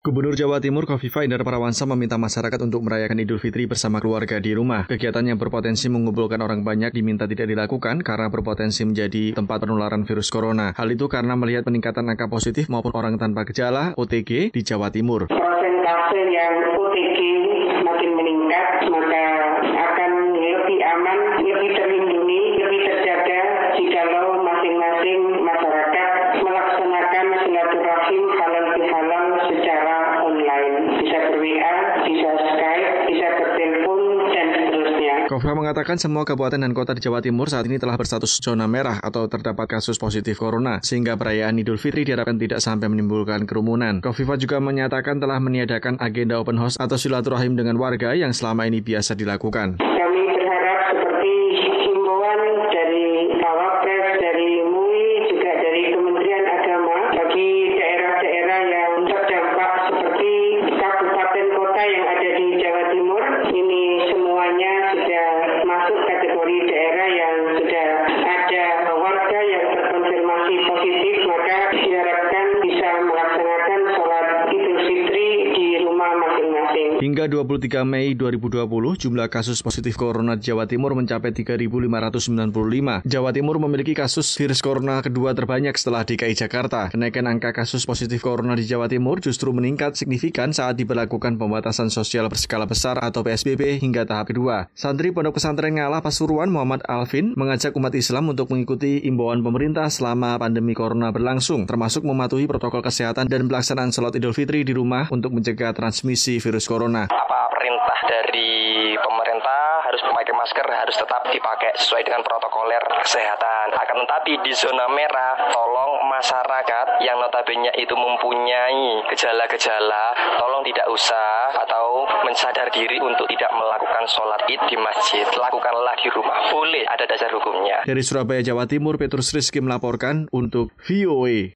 Gubernur Jawa Timur Kofifa Indar Parawansa meminta masyarakat untuk merayakan Idul Fitri bersama keluarga di rumah. Kegiatan yang berpotensi mengumpulkan orang banyak diminta tidak dilakukan karena berpotensi menjadi tempat penularan virus corona. Hal itu karena melihat peningkatan angka positif maupun orang tanpa gejala (OTG) di Jawa Timur. Prosentase yang OTG semakin meningkat, maka akan lebih aman, lebih terlindungi, bihalal secara online. Bisa ber-WA, bisa Skype, bisa bertelepon, dan seterusnya. Kofra mengatakan semua kabupaten dan kota di Jawa Timur saat ini telah berstatus zona merah atau terdapat kasus positif corona, sehingga perayaan Idul Fitri diharapkan tidak sampai menimbulkan kerumunan. Kofifa juga menyatakan telah meniadakan agenda open house atau silaturahim dengan warga yang selama ini biasa dilakukan. category tag Hingga 23 Mei 2020, jumlah kasus positif corona di Jawa Timur mencapai 3.595. Jawa Timur memiliki kasus virus corona kedua terbanyak setelah DKI Jakarta. Kenaikan angka kasus positif corona di Jawa Timur justru meningkat signifikan saat diberlakukan pembatasan sosial berskala besar atau PSBB hingga tahap kedua. Santri Pondok Pesantren Ngalah Pasuruan Muhammad Alvin mengajak umat Islam untuk mengikuti imbauan pemerintah selama pandemi corona berlangsung, termasuk mematuhi protokol kesehatan dan pelaksanaan sholat Idul Fitri di rumah untuk mencegah transmisi virus corona. Apa perintah dari pemerintah harus memakai masker harus tetap dipakai sesuai dengan protokoler kesehatan. Akan tetapi di zona merah, tolong masyarakat yang notabene itu mempunyai gejala-gejala, tolong tidak usah atau mensadar diri untuk tidak melakukan sholat id di masjid. Lakukanlah di rumah. Boleh, ada dasar hukumnya. Dari Surabaya, Jawa Timur, Petrus Rizky melaporkan untuk VOA.